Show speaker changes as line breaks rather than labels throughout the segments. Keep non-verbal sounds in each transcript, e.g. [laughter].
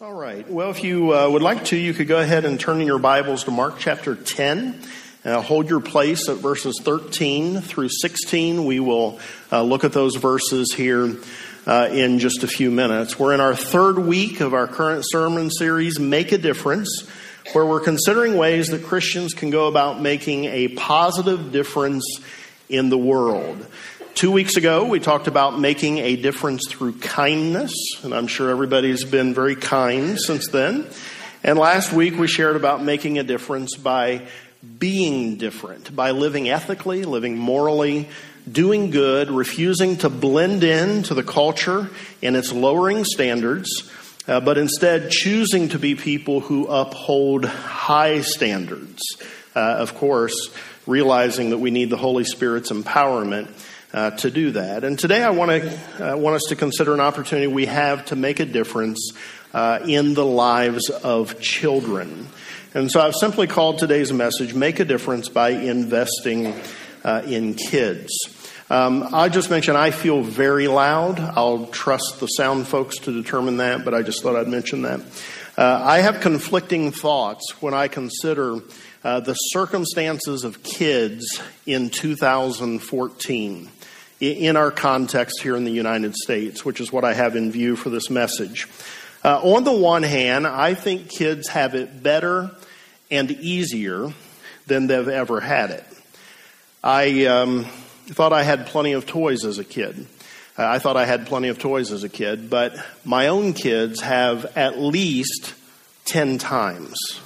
All right. Well, if you uh, would like to, you could go ahead and turn in your Bibles to Mark chapter 10. Uh, hold your place at verses 13 through 16. We will uh, look at those verses here uh, in just a few minutes. We're in our third week of our current sermon series, Make a Difference, where we're considering ways that Christians can go about making a positive difference in the world. Two weeks ago, we talked about making a difference through kindness, and I'm sure everybody's been very kind since then. And last week, we shared about making a difference by being different, by living ethically, living morally, doing good, refusing to blend in to the culture and its lowering standards, uh, but instead choosing to be people who uphold high standards. Uh, of course, realizing that we need the Holy Spirit's empowerment uh, to do that. And today I want to uh, want us to consider an opportunity we have to make a difference uh, in the lives of children. And so I've simply called today's message "Make a Difference by Investing uh, in Kids." Um, I just mentioned I feel very loud. I'll trust the sound folks to determine that, but I just thought I'd mention that. Uh, I have conflicting thoughts when I consider the circumstances of kids in 2014 in our context here in the United States, which is what I have in view for this message. Uh, on the one hand, I think kids have it better and easier than they've ever had it. I um, thought I had plenty of toys as a kid. Uh, I thought I had plenty of toys as a kid, but my own kids have at least 10 times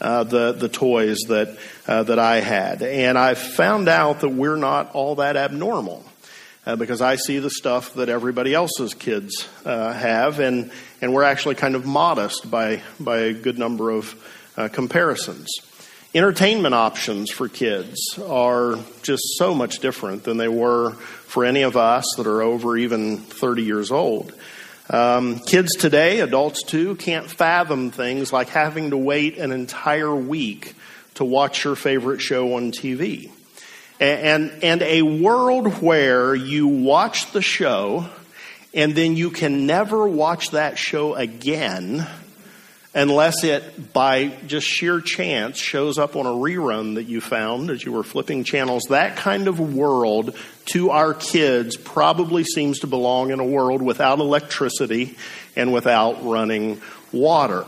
uh, the, the toys that, uh, that I had. And I found out that we're not all that abnormal uh, because I see the stuff that everybody else's kids uh, have, and, and we're actually kind of modest by, by a good number of uh, comparisons. Entertainment options for kids are just so much different than they were for any of us that are over even 30 years old. Um, kids today, adults too, can't fathom things like having to wait an entire week to watch your favorite show on TV and, and a world where you watch the show and then you can never watch that show again unless it, by just sheer chance, shows up on a rerun that you found as you were flipping channels. That kind of world to our kids probably seems to belong in a world without electricity and without running water.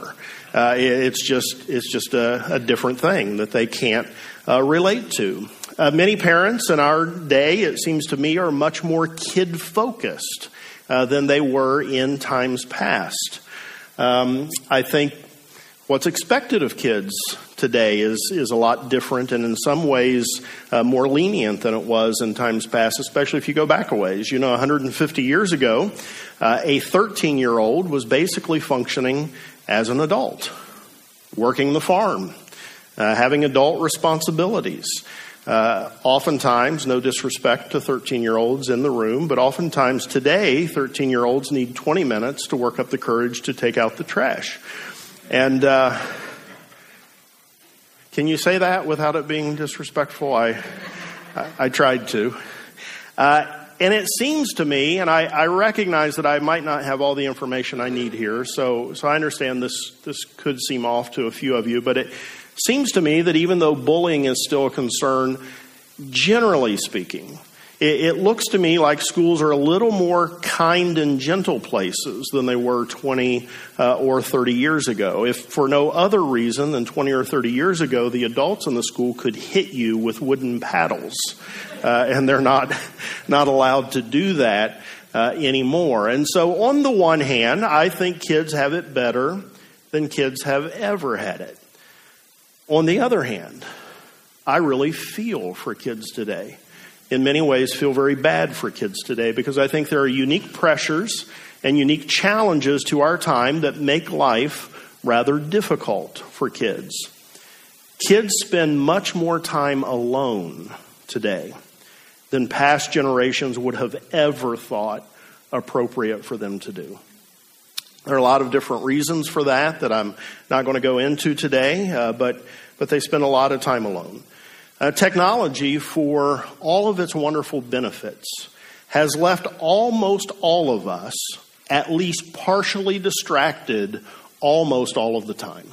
Uh, it's just it's just a, a, different thing that they can't uh, relate to. Uh, many parents in our day, it seems to me, are much more kid focused uh, than they were in times past. Um, I think what's expected of kids today is, is a lot different and in some ways uh, more lenient than it was in times past, especially if you go back a ways. You know, 150 years ago, uh, a 13 year old was basically functioning as an adult, working the farm, uh, having adult responsibilities. Uh, oftentimes, no disrespect to 13 year olds in the room, but oftentimes today, 13 year olds need 20 minutes to work up the courage to take out the trash. And uh, can you say that without it being disrespectful? I, I, I tried to. Uh, and it seems to me, and I, I, recognize that I might not have all the information I need here, so, so I understand this, this could seem off to a few of you, but it Seems to me that even though bullying is still a concern, generally speaking, it, it looks to me like schools are a little more kind and gentle places than they were 20 uh, or 30 years ago. If for no other reason than 20 or 30 years ago, the adults in the school could hit you with wooden paddles, uh, and they're not not allowed to do that uh, anymore. And so, on the one hand, I think kids have it better than kids have ever had it. On the other hand, I really feel for kids today. In many ways, feel very bad for kids today because I think there are unique pressures and unique challenges to our time that make life rather difficult for kids. Kids spend much more time alone today than past generations would have ever thought appropriate for them to do. There are a lot of different reasons for that that I'm not going to go into today, uh, but, but they spend a lot of time alone. Uh, technology, for all of its wonderful benefits, has left almost all of us at least partially distracted almost all of the time.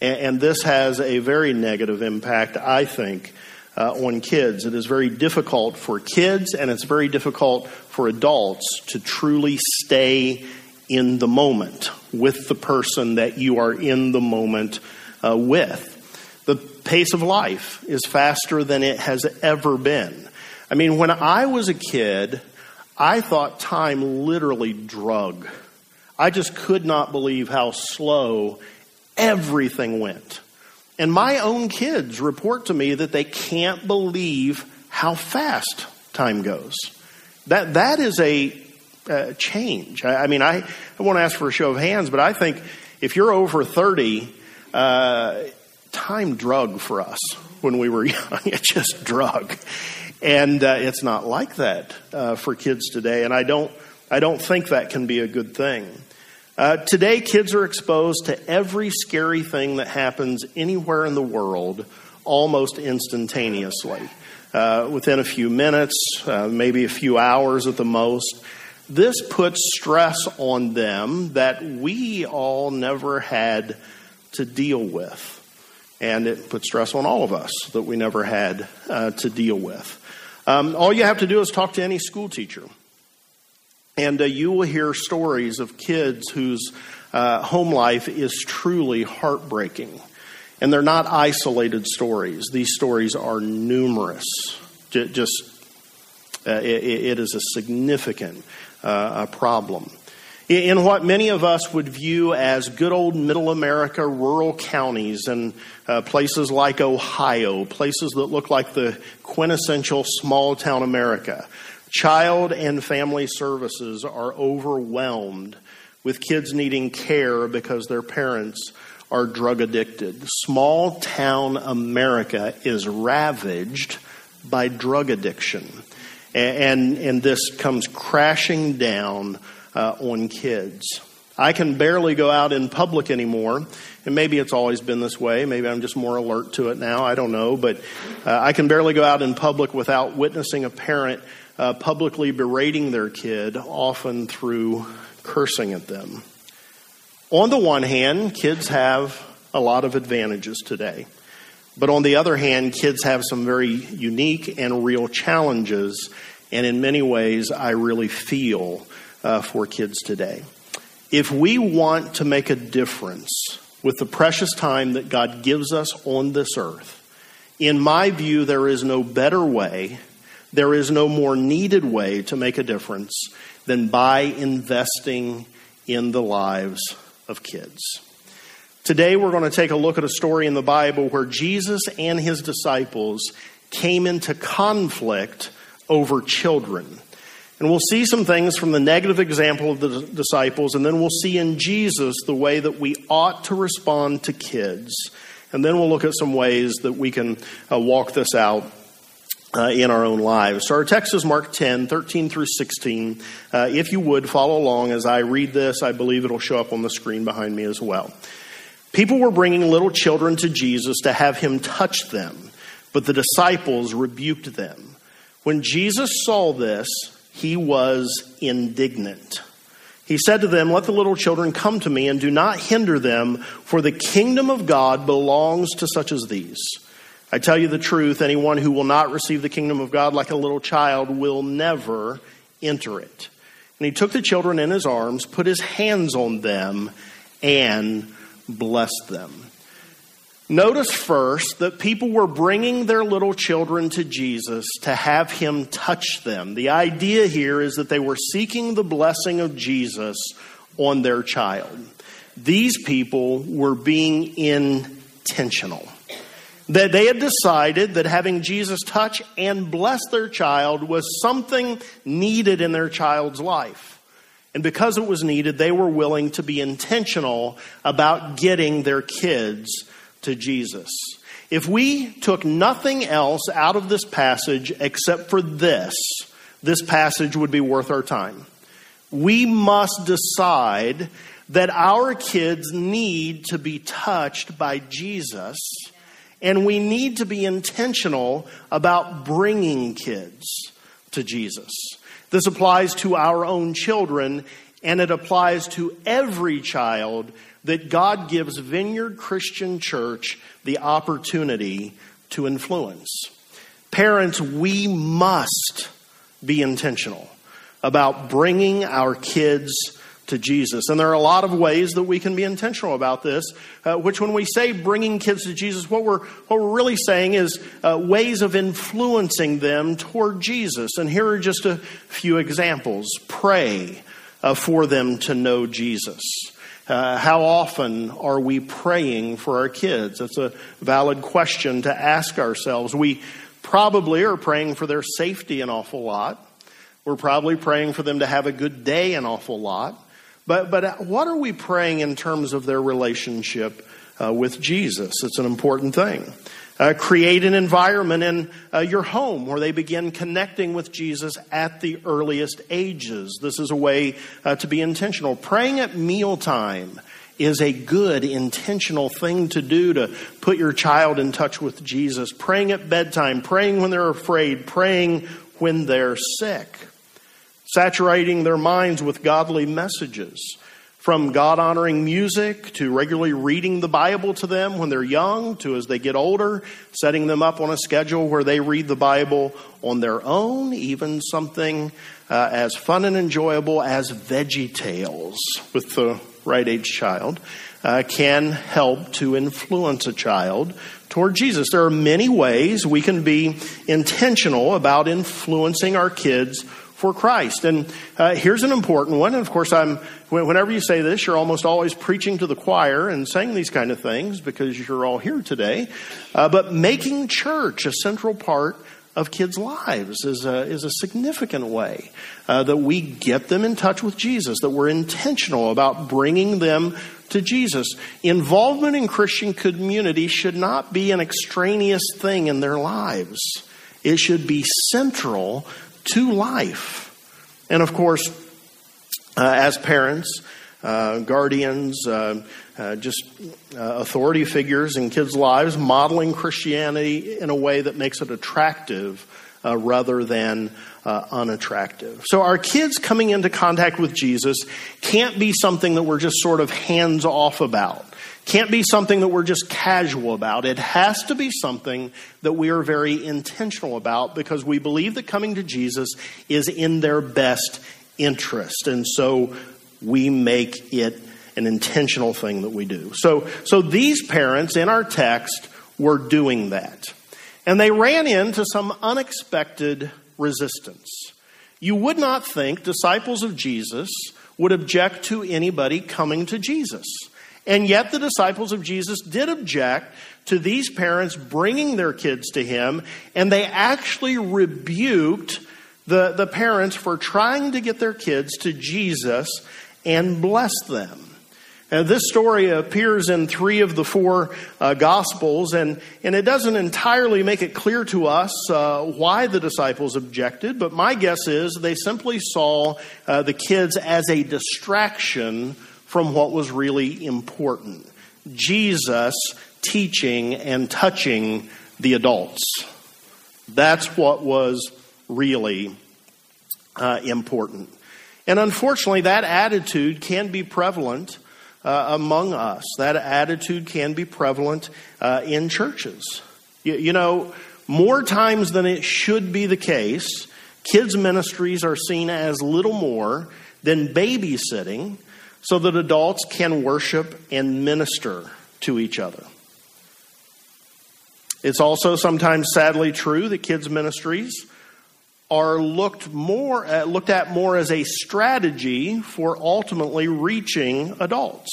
And, and this has a very negative impact, I think, uh, on kids. It is very difficult for kids and it's very difficult for adults to truly stay in the moment with the person that you are in the moment uh, with. The pace of life is faster than it has ever been. I mean, when I was a kid, I thought time literally drug. I just could not believe how slow everything went. And my own kids report to me that they can't believe how fast time goes. That, that is a uh, change. I, I mean, I, I won't ask for a show of hands, but I think if you're over 30, uh, time drug for us when we were [laughs] young. It just drug. And uh, it's not like that uh, for kids today. And I don't, I don't think that can be a good thing. Uh, today, kids are exposed to every scary thing that happens anywhere in the world almost instantaneously. Uh, within a few minutes, uh, maybe a few hours at the most. This puts stress on them that we all never had to deal with. And it puts stress on all of us that we never had uh, to deal with. Um, all you have to do is talk to any school teacher. And uh, you will hear stories of kids whose uh, home life is truly heartbreaking. And they're not isolated stories, these stories are numerous. Just, uh, it, it is a significant uh, problem. In what many of us would view as good old middle America rural counties and uh, places like Ohio, places that look like the quintessential small town America, Child and family services are overwhelmed with kids needing care because their parents are drug addicted. Small town America is ravaged by drug addiction. And, and this comes crashing down uh, on kids. I can barely go out in public anymore. And maybe it's always been this way. Maybe I'm just more alert to it now. I don't know. But uh, I can barely go out in public without witnessing a parent uh, publicly berating their kid, often through cursing at them. On the one hand, kids have a lot of advantages today. But on the other hand, kids have some very unique and real challenges. And in many ways, I really feel uh, for kids today. If we want to make a difference with the precious time that God gives us on this earth, in my view, there is no better way there is no more needed way to make a difference than by investing in the lives of kids. Today, we're going to take a look at a story in the Bible where Jesus and his disciples came into conflict over children. And we'll see some things from the negative example of the disciples, and then we'll see in Jesus the way that we ought to respond to kids. And then we'll look at some ways that we can uh, walk this out uh, in our own lives. So our text is Mark 10, 13 through 16. Uh, if you would follow along as I read this, I believe it'll show up on the screen behind me as well. People were bringing little children to Jesus to have him touch them, but the disciples rebuked them. When Jesus saw this, he was indignant. He said to them, Let the little children come to me and do not hinder them, for the kingdom of God belongs to such as these. I tell you the truth, anyone who will not receive the kingdom of God like a little child will never enter it. And he took the children in his arms, put his hands on them, and blessed them. Notice first that people were bringing their little children to Jesus to have him touch them. The idea here is that they were seeking the blessing of Jesus on their child. These people were being intentional. That they had decided that having Jesus touch and bless their child was something needed in their child's life. And because it was needed, they were willing to be intentional about getting their kids to Jesus. If we took nothing else out of this passage except for this, this passage would be worth our time. We must decide that our kids need to be touched by Jesus and we need to be intentional about bringing kids to Jesus. This applies to our own children and it applies to every child that God gives Vineyard Christian Church the opportunity to influence. Parents, we must be intentional about bringing our kids to Jesus. And there are a lot of ways that we can be intentional about this, uh, which when we say bringing kids to Jesus, what we're, what we're really saying is uh, ways of influencing them toward Jesus. And here are just a few examples. Pray uh, for them to know Jesus. Uh, how often are we praying for our kids? That's a valid question to ask ourselves. We probably are praying for their safety an awful lot. We're probably praying for them to have a good day an awful lot. But, but what are we praying in terms of their relationship uh, with Jesus? It's an important thing. Uh, create an environment in uh, your home where they begin connecting with Jesus at the earliest ages. This is a way uh, to be intentional. Praying at mealtime is a good, intentional thing to do to put your child in touch with Jesus. Praying at bedtime, praying when they're afraid, praying when they're sick saturating their minds with godly messages. From God honoring music to regularly reading the Bible to them when they're young to as they get older, setting them up on a schedule where they read the Bible on their own, even something uh, as fun and enjoyable as VeggieTales with the right age child uh, can help to influence a child toward Jesus. There are many ways we can be intentional about influencing our kids for Christ. And uh, here's an important one. And of course, I'm whenever you say this, you're almost always preaching to the choir and saying these kind of things because you're all here today. Uh, but making church a central part of kids' lives is a, is a significant way uh, that we get them in touch with Jesus, that we're intentional about bringing them to Jesus. Involvement in Christian community should not be an extraneous thing in their lives. It should be central to life. And of course, uh, as parents, uh, guardians, uh, uh just uh, authority figures in kids' lives, modeling Christianity in a way that makes it attractive uh, rather than unattractive. So, our kids coming into contact with Jesus can't be something that we're just sort of hands off about can't be something that we're just casual about. It has to be something that we are very intentional about because we believe that coming to Jesus is in their best interest. And so we make it an intentional thing that we do. So, so these parents in our text were doing that. And they ran into some unexpected resistance. You would not think disciples of Jesus would object to anybody coming to Jesus. And yet, the disciples of Jesus did object to these parents bringing their kids to him, and they actually rebuked the, the parents for trying to get their kids to Jesus and bless them. And this story appears in three of the four uh, Gospels, and, and it doesn't entirely make it clear to us uh, why the disciples objected, but my guess is they simply saw uh, the kids as a distraction from what was really important Jesus teaching and touching the adults. That's what was really uh, important. And unfortunately, that attitude can be prevalent uh, among us. That attitude can be prevalent uh, in churches. You, you know, more times than it should be the case, kids' ministries are seen as little more than babysitting so that adults can worship and minister to each other. It's also sometimes sadly true that kids' ministries are looked more at, looked at more as a strategy for ultimately reaching adults.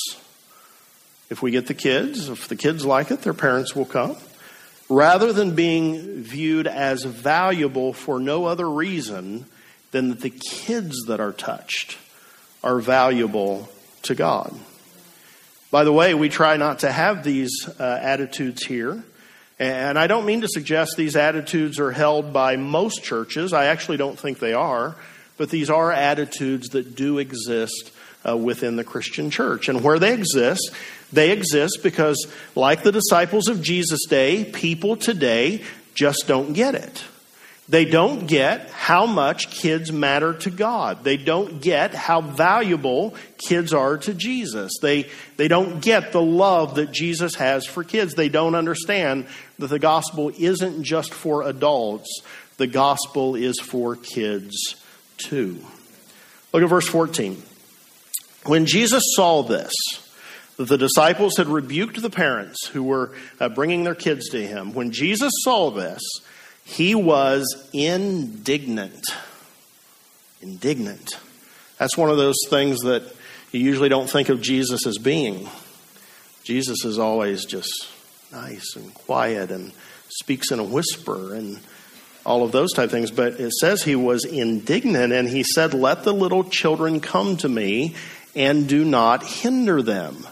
If we get the kids, if the kids like it, their parents will come. Rather than being viewed as valuable for no other reason than that the kids that are touched are valuable to God. By the way, we try not to have these uh, attitudes here. And I don't mean to suggest these attitudes are held by most churches. I actually don't think they are. But these are attitudes that do exist uh, within the Christian church. And where they exist, they exist because, like the disciples of Jesus' day, people today just don't get it. They don't get how much kids matter to God. They don't get how valuable kids are to Jesus. They, they don't get the love that Jesus has for kids. They don't understand that the gospel isn't just for adults, the gospel is for kids too. Look at verse 14. When Jesus saw this, that the disciples had rebuked the parents who were uh, bringing their kids to him, when Jesus saw this, he was indignant. Indignant. That's one of those things that you usually don't think of Jesus as being. Jesus is always just nice and quiet and speaks in a whisper and all of those type of things. But it says he was indignant and he said, Let the little children come to me and do not hinder them.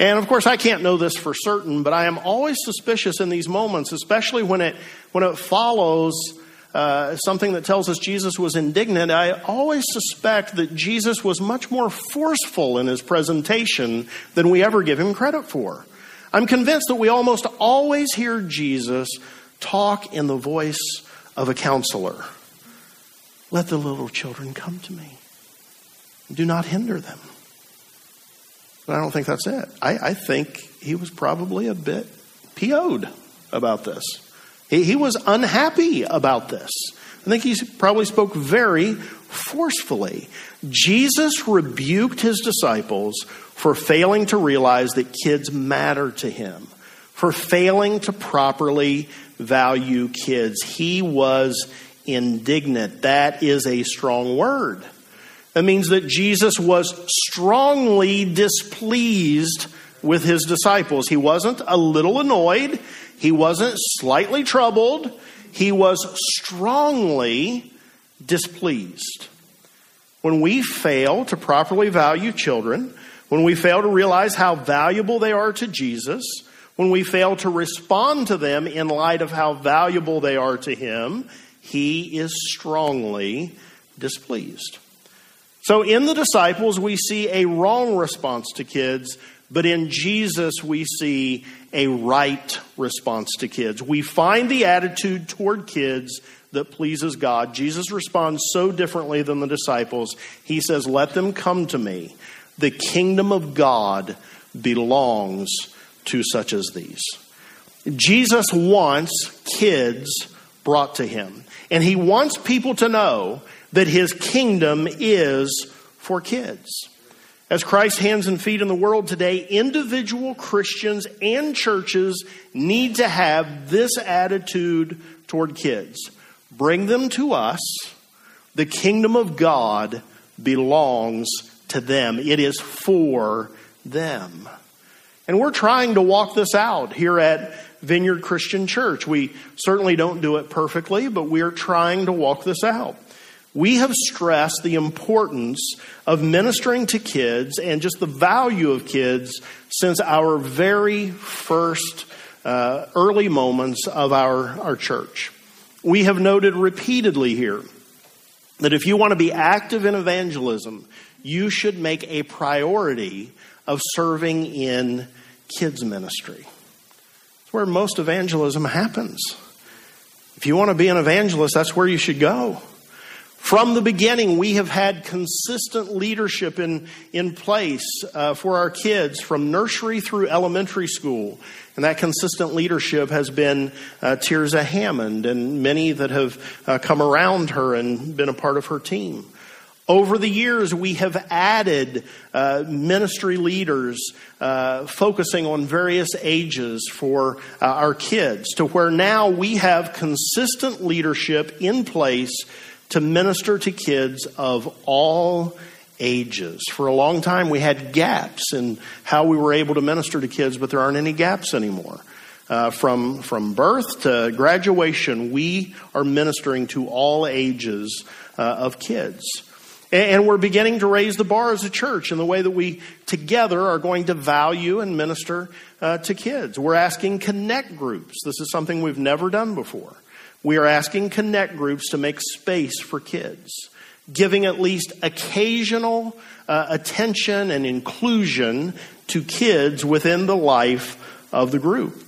And of course, I can't know this for certain, but I am always suspicious in these moments, especially when it, when it follows uh, something that tells us Jesus was indignant. I always suspect that Jesus was much more forceful in his presentation than we ever give him credit for. I'm convinced that we almost always hear Jesus talk in the voice of a counselor. Let the little children come to me. Do not hinder them. But I don't think that's it. I, I think he was probably a bit PO'd about this. He, he was unhappy about this. I think he probably spoke very forcefully. Jesus rebuked his disciples for failing to realize that kids matter to him, for failing to properly value kids. He was indignant. That is a strong word. That means that Jesus was strongly displeased with his disciples. He wasn't a little annoyed, he wasn't slightly troubled, he was strongly displeased. When we fail to properly value children, when we fail to realize how valuable they are to Jesus, when we fail to respond to them in light of how valuable they are to Him, He is strongly displeased. So in the disciples, we see a wrong response to kids, but in Jesus, we see a right response to kids. We find the attitude toward kids that pleases God. Jesus responds so differently than the disciples. He says, Let them come to me. The kingdom of God belongs to such as these. Jesus wants kids brought to him. And he wants people to know that his kingdom is for kids. As Christ's hands and feet in the world today, individual Christians and churches need to have this attitude toward kids. Bring them to us. The kingdom of God belongs to them, it is for them. And we're trying to walk this out here at Vineyard Christian Church. We certainly don't do it perfectly, but we are trying to walk this out. We have stressed the importance of ministering to kids and just the value of kids since our very first uh, early moments of our, our church. We have noted repeatedly here that if you want to be active in evangelism, you should make a priority of serving in kids' ministry. It's where most evangelism happens. If you want to be an evangelist, that's where you should go. From the beginning, we have had consistent leadership in, in place uh, for our kids from nursery through elementary school. And that consistent leadership has been uh, Tirza Hammond and many that have uh, come around her and been a part of her team. Over the years, we have added uh, ministry leaders uh, focusing on various ages for uh, our kids to where now we have consistent leadership in place to minister to kids of all ages. For a long time, we had gaps in how we were able to minister to kids, but there aren't any gaps anymore. Uh, from from birth to graduation, we are ministering to all ages uh, of kids, and, and we're beginning to raise the bar as a church in the way that we together are going to value and minister uh, to kids. We're asking connect groups. This is something we've never done before. We are asking connect groups to make space for kids, giving at least occasional uh, attention and inclusion to kids within the life of the group.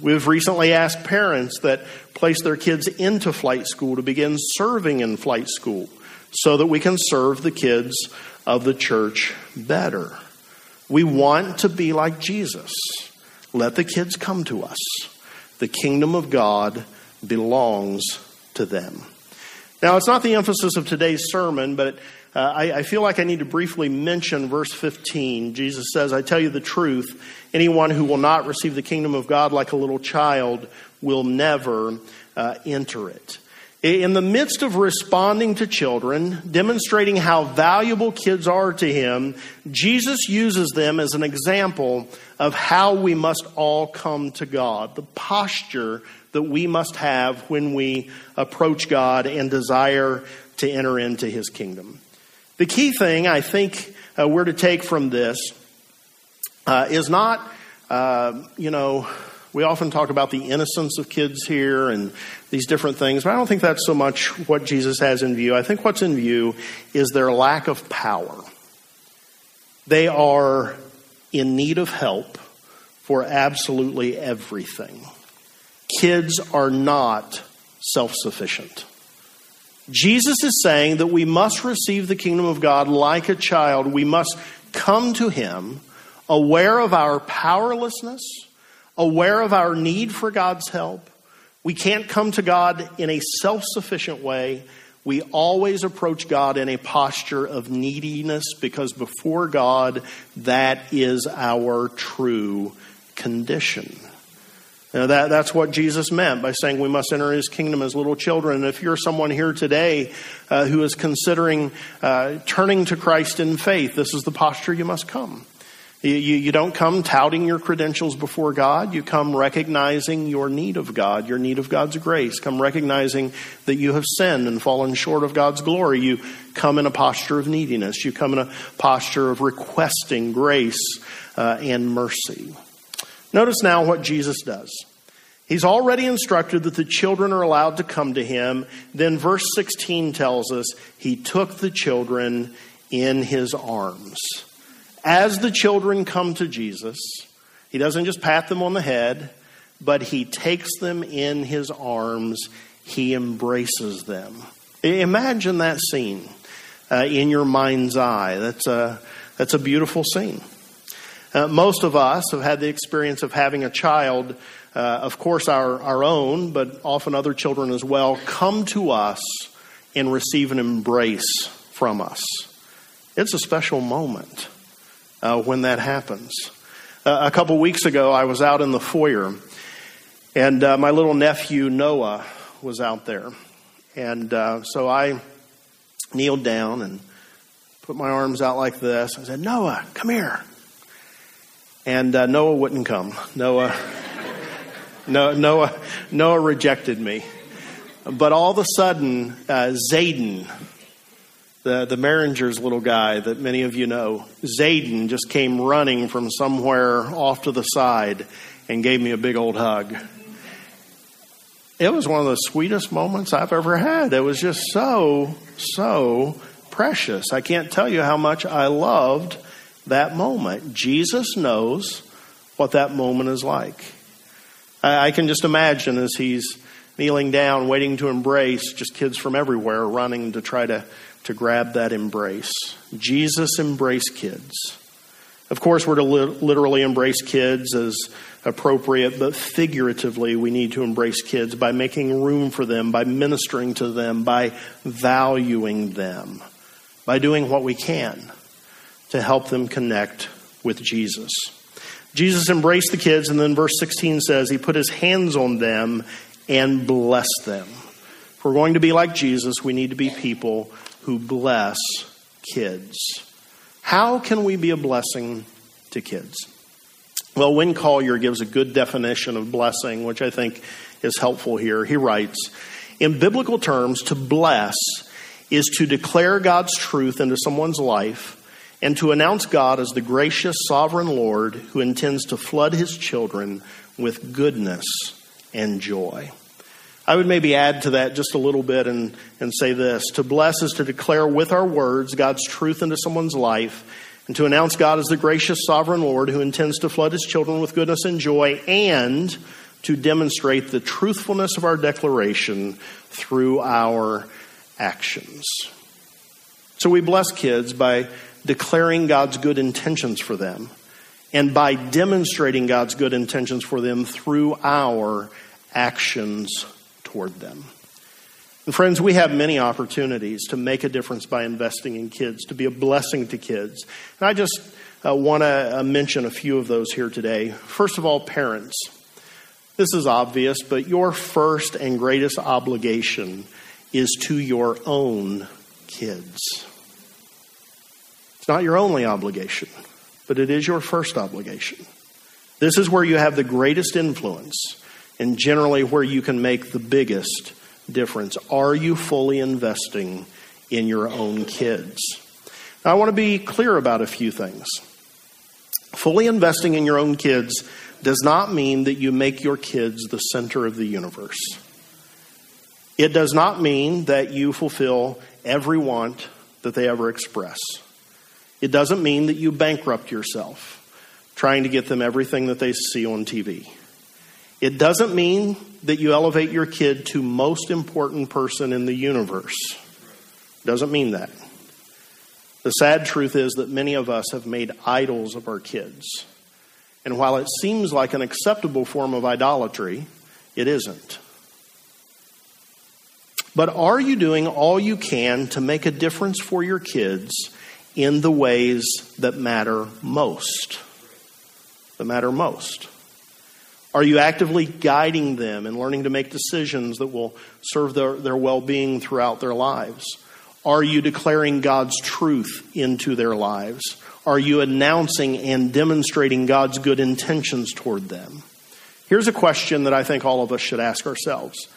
We've recently asked parents that place their kids into flight school to begin serving in flight school so that we can serve the kids of the church better. We want to be like Jesus. Let the kids come to us. The kingdom of God belongs to them. Now, it's not the emphasis of today's sermon, but uh, I, I, feel like I need to briefly mention verse 15. Jesus says, I tell you the truth, anyone who will not receive the kingdom of God like a little child will never uh, enter it. In the midst of responding to children, demonstrating how valuable kids are to him, Jesus uses them as an example of how we must all come to God, the posture that we must have when we approach God and desire to enter into his kingdom. The key thing I think uh, we're to take from this uh, is not, uh, you know, we often talk about the innocence of kids here and these different things, but I don't think that's so much what Jesus has in view. I think what's in view is their lack of power. They are in need of help for absolutely everything. Kids are not self sufficient. Jesus is saying that we must receive the kingdom of God like a child. We must come to Him aware of our powerlessness, aware of our need for God's help. We can't come to God in a self sufficient way. We always approach God in a posture of neediness because before God, that is our true condition. Now that, that's what Jesus meant by saying we must enter his kingdom as little children. And if you're someone here today uh, who is considering uh, turning to Christ in faith, this is the posture you must come. You, you, you don't come touting your credentials before God. You come recognizing your need of God, your need of God's grace. Come recognizing that you have sinned and fallen short of God's glory. You come in a posture of neediness. You come in a posture of requesting grace uh, and mercy. Notice now what Jesus does. He's already instructed that the children are allowed to come to him. Then verse 16 tells us he took the children in his arms as the children come to Jesus, he doesn't just pat them on the head, but he takes them in his arms, he embraces them. Imagine that scene uh, in your mind's eye. That's a, that's a beautiful scene. Uh, most of us have had the experience of having a child, uh, of course, our, our own, but often other children as well, come to us and receive an embrace from us. It's a special moment uh, when that happens. Uh, a couple weeks ago, I was out in the foyer, and uh, my little nephew Noah was out there. And uh, so I kneeled down and put my arms out like this. I said, Noah, come here. And uh, Noah wouldn't come. [laughs] Noah, Noah, Noah rejected me. But all of a sudden, uh, Zayden, the, the Maringer's little guy that many of you know, Zayden, just came running from somewhere off to the side and gave me a big old hug. It was one of the sweetest moments I've ever had. It was just so, so precious. I can't tell you how much I loved that moment. Jesus knows what that moment is like. I, I can just imagine as he's kneeling down, waiting to embrace just kids from everywhere running to try to to grab that embrace. Jesus embraced kids. Of course, we're to li- literally embrace kids as appropriate, but figuratively, we need to embrace kids by making room for them, by ministering to them, by valuing them, by doing what we can to help them connect with Jesus. Jesus embraced the kids, and then verse 16 says he put his hands on them and blessed them. If we're going to be like Jesus, we need to be people who bless kids. How can we be a blessing to kids? Well, Winn Collier gives a good definition of blessing, which I think is helpful here. He writes In biblical terms, to bless is to declare God's truth into someone's life and to announce God as the gracious sovereign Lord who intends to flood his children with goodness and joy. I would maybe add to that just a little bit and, and say this. To bless is to declare with our words God's truth into someone's life and to announce God as the gracious sovereign Lord who intends to flood his children with goodness and joy and to demonstrate the truthfulness of our declaration through our actions. So we bless kids by declaring God's good intentions for them and by demonstrating God's good intentions for them through our actions toward them. And friends, we have many opportunities to make a difference by investing in kids, to be a blessing to kids. And I just uh, want to uh, mention a few of those here today. First of all, parents. This is obvious, but your first and greatest obligation is to your own kids. It's not your only obligation, but it is your first obligation. This is where you have the greatest influence and generally where you can make the biggest difference. Are you fully investing in your own kids? Now, I want to be clear about a few things. Fully investing in your own kids does not mean that you make your kids the center of the universe. It does not mean that you fulfill every want that they ever express. It doesn't mean that you bankrupt yourself trying to get them everything that they see on TV. It doesn't mean that you elevate your kid to most important person in the universe. It doesn't mean that. The sad truth is that many of us have made idols of our kids. And while it seems like an acceptable form of idolatry, it isn't. But are you doing all you can to make a difference for your kids in the ways that matter most? That matter most. Are you actively guiding them and learning to make decisions that will serve their, their well being throughout their lives? Are you declaring God's truth into their lives? Are you announcing and demonstrating God's good intentions toward them? Here's a question that I think all of us should ask ourselves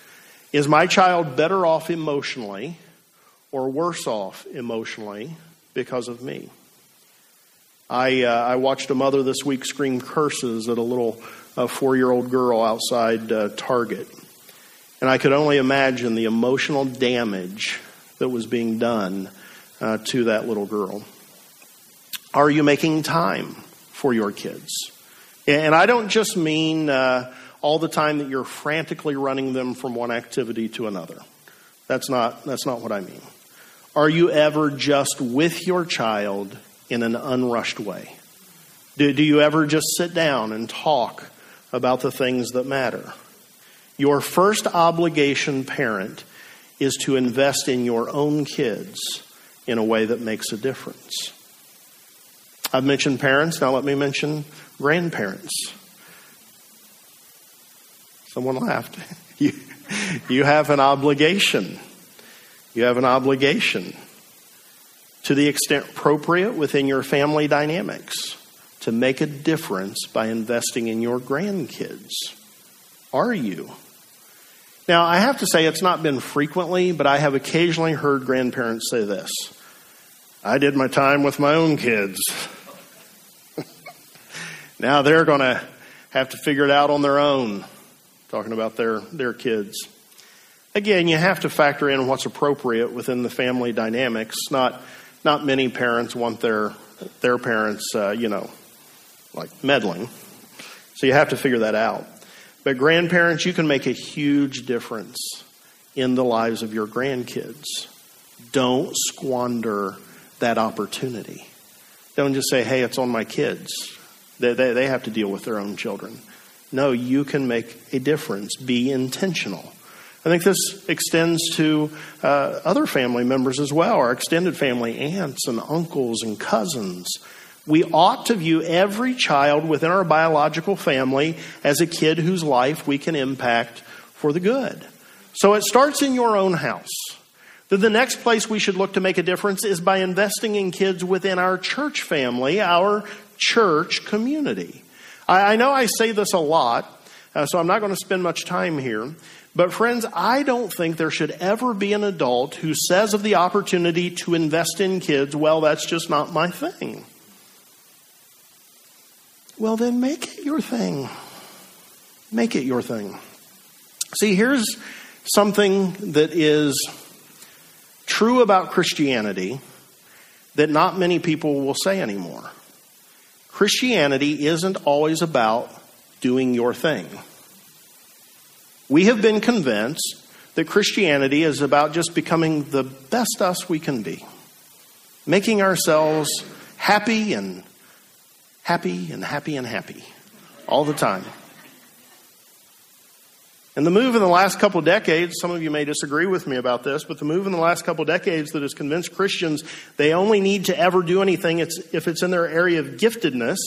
Is my child better off emotionally or worse off emotionally because of me? I, uh, I watched a mother this week scream curses at a little a four year old girl outside uh, Target. And I could only imagine the emotional damage that was being done uh, to that little girl. Are you making time for your kids? And I don't just mean uh, all the time that you're frantically running them from one activity to another. That's not, that's not what I mean. Are you ever just with your child in an unrushed way? Do, do you ever just sit down and talk about the things that matter. Your first obligation, parent, is to invest in your own kids in a way that makes a difference. I've mentioned parents, now let me mention grandparents. Someone laughed. [laughs] You, you have an obligation. You have an obligation to the extent appropriate within your family dynamics to make a difference by investing in your grandkids? Are you? Now, I have to say it's not been frequently, but I have occasionally heard grandparents say this I did my time with my own kids. [laughs] now they're going to have to figure it out on their own, talking about their, their kids. Again, you have to factor in what's appropriate within the family dynamics. Not, not many parents want their, their parents, uh, you know, like meddling. So you have to figure that out. But grandparents, you can make a huge difference in the lives of your grandkids. Don't squander that opportunity. Don't just say, hey, it's on my kids. They, they, they have to deal with their own children. No, you can make a difference. Be intentional. I think this extends to uh, other family members as well, our extended family, aunts and uncles and cousins we ought to view every child within our biological family as a kid whose life we can impact for the good. So it starts in your own house. Then the next place we should look to make a difference is by investing in kids within our church family, our church community. I, I know I say this a lot, uh, so I'm not going to spend much time here. But, friends, I don't think there should ever be an adult who says of the opportunity to invest in kids, well, that's just not my thing. Well, then make it your thing. Make it your thing. See, here's something that is true about Christianity that not many people will say anymore. Christianity isn't always about doing your thing. We have been convinced that Christianity is about just becoming the best us we can be, making ourselves happy and happy and happy and happy all the time. And the move in the last couple decades, some of you may disagree with me about this, but the move in the last couple decades that has convinced Christians they only need to ever do anything if it's in their area of giftedness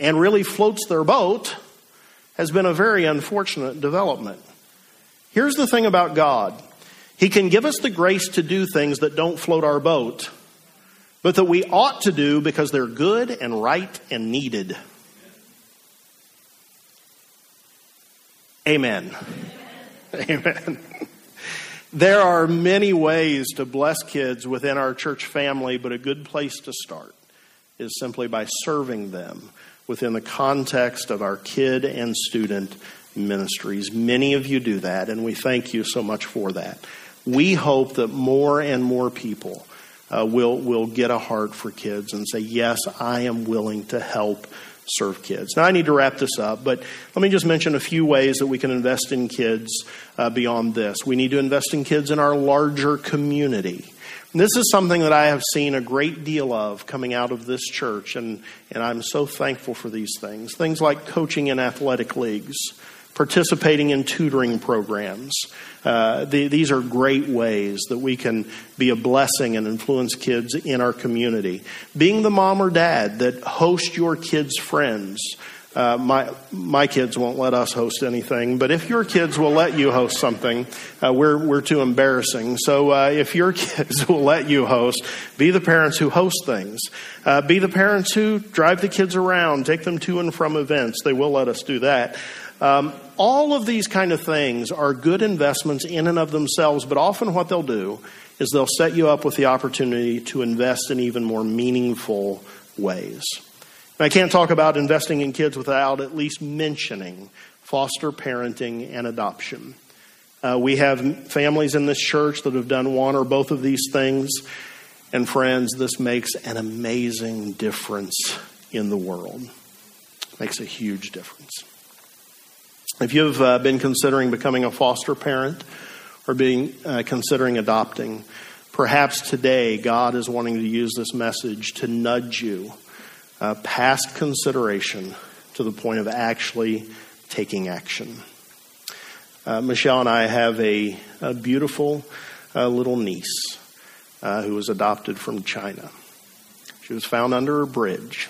and really floats their boat has been a very unfortunate development. Here's the thing about God He can give us the grace to do things that don't float our boat, but that we ought to do because they're good and right and needed. Amen. [laughs] Amen. There are many ways to bless kids within our church family, but a good place to start is simply by serving them within the context of our kid and student ministries. Many of you do that, and we thank you so much for that. We hope that more and more people uh, will, will get a heart for kids and say, Yes, I am willing to help serve kids. Now, I need to wrap this up, but let me just mention a few ways that we can invest in kids uh, beyond this. We need to invest in kids in our larger community. This is something that I have seen a great deal of coming out of this church, and, and I'm so thankful for these things. Things like coaching in athletic leagues, participating in tutoring programs. Uh, the, these are great ways that we can be a blessing and influence kids in our community. Being the mom or dad that host your kids' friends. Uh, my my kids won't let us host anything, but if your kids will let you host something, uh, we're we're too embarrassing. So uh, if your [laughs] kids will let you host, be the parents who host things. Uh, be the parents who drive the kids around, take them to and from events. They will let us do that. Um, all of these kind of things are good investments in and of themselves, but often what they'll do is they'll set you up with the opportunity to invest in even more meaningful ways. I can't talk about investing in kids without at least mentioning foster parenting and adoption. Uh, we have families in this church that have done one or both of these things. And friends, this makes an amazing difference in the world. Makes a huge difference. If you've uh, been considering becoming a foster parent or being uh, considering adopting, perhaps today God is wanting to use this message to nudge you uh, past consideration to the point of actually taking action. Uh, Michelle and I have a, a beautiful uh, little niece uh, who was adopted from China. She was found under a bridge.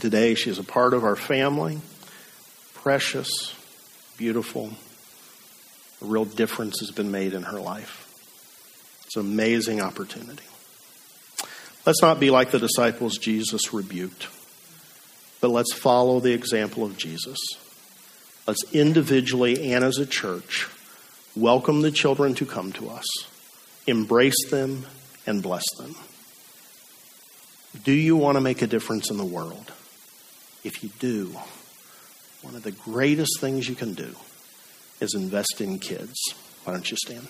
Today, she's a part of our family precious, beautiful. A real difference has been made in her life. It's an amazing opportunity. Let's not be like the disciples Jesus rebuked, but let's follow the example of Jesus. Let's individually and as a church welcome the children to come to us, embrace them, and bless them. Do you want to make a difference in the world? If you do, one of the greatest things you can do is invest in kids. Why don't you stand?